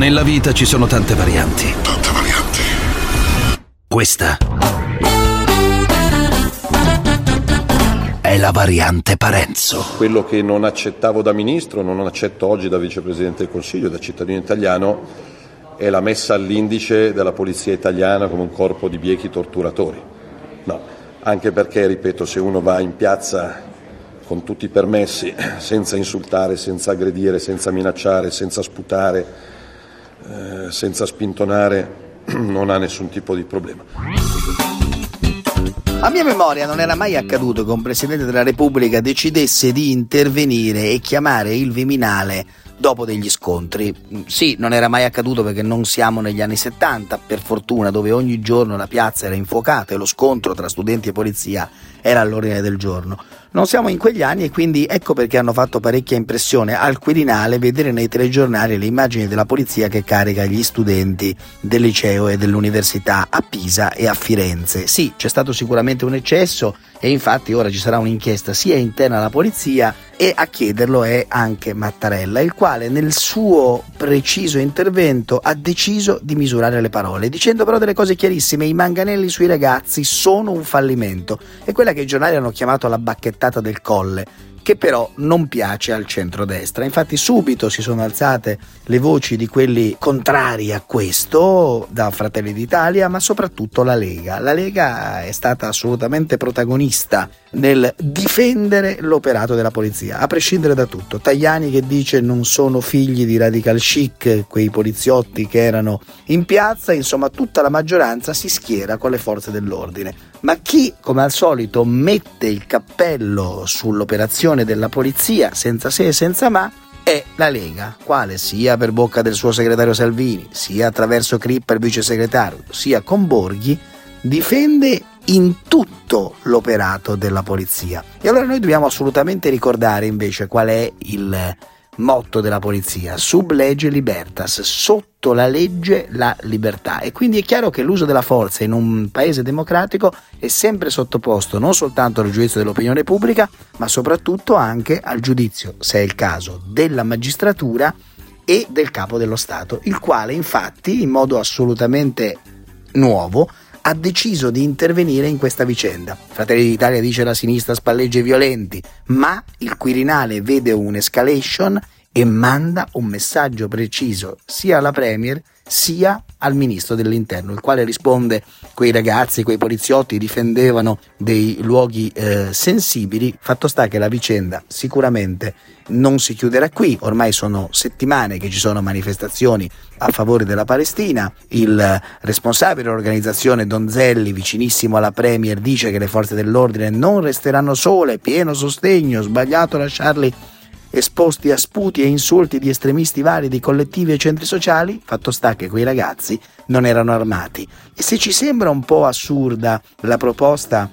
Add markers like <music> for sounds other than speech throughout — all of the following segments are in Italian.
Nella vita ci sono tante varianti. Tante varianti. Questa è la variante Parenzo. Quello che non accettavo da ministro, non accetto oggi da vicepresidente del Consiglio, da cittadino italiano, è la messa all'indice della polizia italiana come un corpo di biechi torturatori. No, anche perché, ripeto, se uno va in piazza con tutti i permessi, senza insultare, senza aggredire, senza minacciare, senza sputare, eh, senza spintonare, <clears throat> non ha nessun tipo di problema. A mia memoria non era mai accaduto che un Presidente della Repubblica decidesse di intervenire e chiamare il Viminale dopo degli scontri. Sì, non era mai accaduto perché non siamo negli anni 70, per fortuna, dove ogni giorno la piazza era infuocata e lo scontro tra studenti e polizia era all'ordine del giorno. Non siamo in quegli anni e quindi ecco perché hanno fatto parecchia impressione al Quirinale vedere nei telegiornali le immagini della polizia che carica gli studenti del liceo e dell'università a Pisa e a Firenze. Sì, c'è stato sicuramente un eccesso e infatti ora ci sarà un'inchiesta sia interna alla polizia e a chiederlo è anche Mattarella, il quale nel suo preciso intervento ha deciso di misurare le parole, dicendo però delle cose chiarissime, i manganelli sui ragazzi sono un fallimento, è quella che i giornali hanno chiamato la bacchettata del colle, che però non piace al centrodestra. Infatti subito si sono alzate le voci di quelli contrari a questo da Fratelli d'Italia, ma soprattutto la Lega. La Lega è stata assolutamente protagonista nel difendere l'operato della polizia, a prescindere da tutto. Tajani che dice non sono figli di radical chic, quei poliziotti che erano in piazza, insomma tutta la maggioranza si schiera con le forze dell'ordine. Ma chi, come al solito, mette il cappello sull'operazione della polizia senza se e senza ma è la Lega, quale sia per bocca del suo segretario Salvini, sia attraverso Crippa il vice segretario, sia con Borghi, difende in tutto l'operato della polizia. E allora noi dobbiamo assolutamente ricordare invece qual è il motto della polizia, sub legge libertas, sotto la legge la libertà. E quindi è chiaro che l'uso della forza in un paese democratico è sempre sottoposto non soltanto al giudizio dell'opinione pubblica, ma soprattutto anche al giudizio, se è il caso, della magistratura e del capo dello Stato, il quale infatti in modo assolutamente nuovo ha deciso di intervenire in questa vicenda. Fratelli d'Italia dice la sinistra spalleggia i violenti, ma il Quirinale vede un'escalation e manda un messaggio preciso sia alla Premier sia al ministro dell'interno, il quale risponde quei ragazzi, quei poliziotti difendevano dei luoghi eh, sensibili, fatto sta che la vicenda sicuramente non si chiuderà qui, ormai sono settimane che ci sono manifestazioni a favore della Palestina, il responsabile dell'organizzazione Donzelli, vicinissimo alla Premier, dice che le forze dell'ordine non resteranno sole, pieno sostegno, sbagliato lasciarli esposti a sputi e insulti di estremisti vari di collettivi e centri sociali, fatto sta che quei ragazzi non erano armati. E se ci sembra un po' assurda la proposta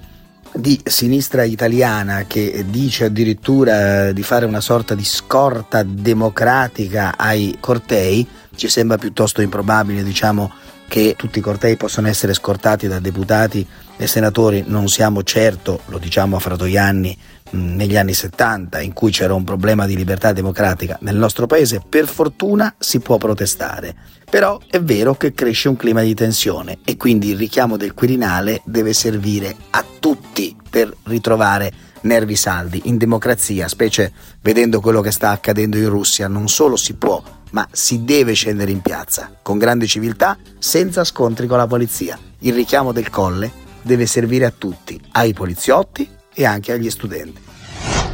di sinistra italiana che dice addirittura di fare una sorta di scorta democratica ai cortei, ci sembra piuttosto improbabile, diciamo, che tutti i cortei possano essere scortati da deputati e senatori, non siamo certo, lo diciamo a Fratoianni, negli anni 70 in cui c'era un problema di libertà democratica nel nostro paese, per fortuna si può protestare. Però è vero che cresce un clima di tensione e quindi il richiamo del Quirinale deve servire a tutti per ritrovare nervi saldi. In democrazia, specie vedendo quello che sta accadendo in Russia, non solo si può, ma si deve scendere in piazza con grande civiltà, senza scontri con la polizia. Il richiamo del colle deve servire a tutti, ai poliziotti e anche agli studenti.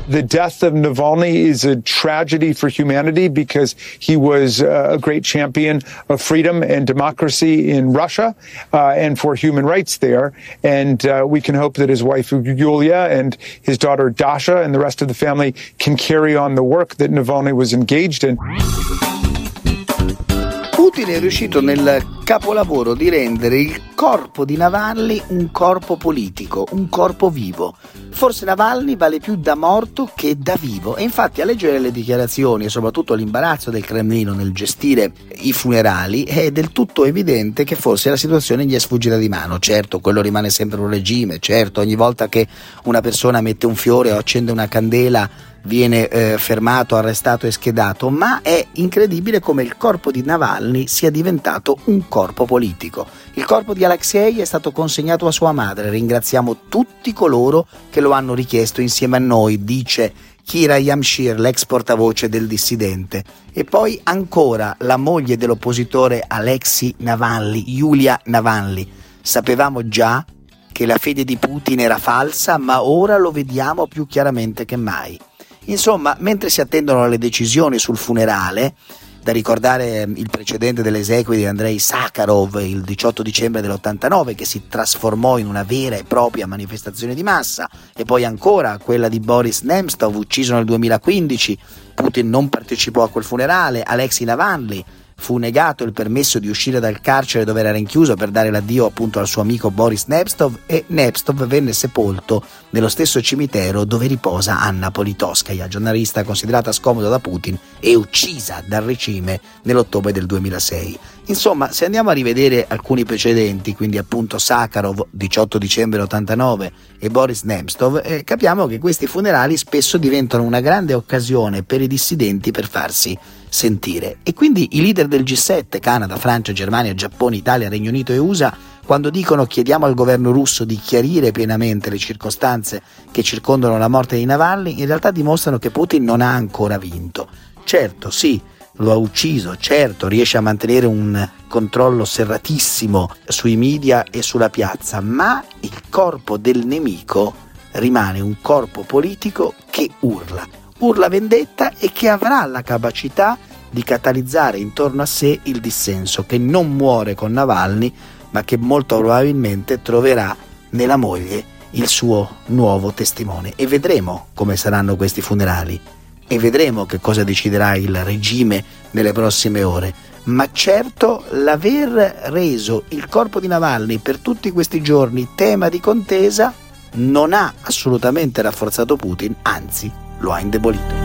The death of Navalny is a tragedy for humanity because he was uh, a great champion of freedom and democracy in Russia uh, and for human rights there. And uh, we can hope that his wife Yulia and his daughter Dasha and the rest of the family can carry on the work that Navalny was engaged in. Putin è riuscito nel capolavoro di rendere il corpo di Navalny un corpo politico, un corpo vivo. Forse Navalny vale più da morto che da vivo e infatti a leggere le dichiarazioni e soprattutto l'imbarazzo del Cremlino nel gestire i funerali è del tutto evidente che forse la situazione gli è sfuggita di mano. Certo, quello rimane sempre un regime, certo, ogni volta che una persona mette un fiore o accende una candela viene eh, fermato, arrestato e schedato, ma è incredibile come il corpo di Navalny sia diventato un corpo politico. Il corpo di Alexei è stato consegnato a sua madre, ringraziamo tutti coloro che lo hanno richiesto insieme a noi, dice Kira Yamshir, l'ex portavoce del dissidente. E poi ancora la moglie dell'oppositore Alexei Navalny, Yulia Navalny. Sapevamo già che la fede di Putin era falsa, ma ora lo vediamo più chiaramente che mai. Insomma, mentre si attendono le decisioni sul funerale, da ricordare ehm, il precedente delle esequie di Andrei Sakharov il 18 dicembre dell'89 che si trasformò in una vera e propria manifestazione di massa e poi ancora quella di Boris Nemtsov ucciso nel 2015 Putin non partecipò a quel funerale Alexei Navalny fu negato il permesso di uscire dal carcere dove era rinchiuso per dare l'addio appunto al suo amico Boris Nepstov e Nepstov venne sepolto nello stesso cimitero dove riposa Anna Politoskaya, giornalista considerata scomoda da Putin e uccisa dal regime nell'ottobre del 2006. Insomma, se andiamo a rivedere alcuni precedenti, quindi appunto Sakharov 18 dicembre 89 e Boris Nemstov, eh, capiamo che questi funerali spesso diventano una grande occasione per i dissidenti per farsi sentire. E quindi i leader del G7, Canada, Francia, Germania, Giappone, Italia, Regno Unito e USA, quando dicono chiediamo al governo russo di chiarire pienamente le circostanze che circondano la morte di Navalny, in realtà dimostrano che Putin non ha ancora vinto. Certo, sì, lo ha ucciso, certo, riesce a mantenere un controllo serratissimo sui media e sulla piazza, ma il corpo del nemico rimane un corpo politico che urla, urla vendetta e che avrà la capacità di catalizzare intorno a sé il dissenso, che non muore con Navalny, ma che molto probabilmente troverà nella moglie il suo nuovo testimone. E vedremo come saranno questi funerali e vedremo che cosa deciderà il regime nelle prossime ore. Ma certo l'aver reso il corpo di Navalny per tutti questi giorni tema di contesa non ha assolutamente rafforzato Putin, anzi lo ha indebolito.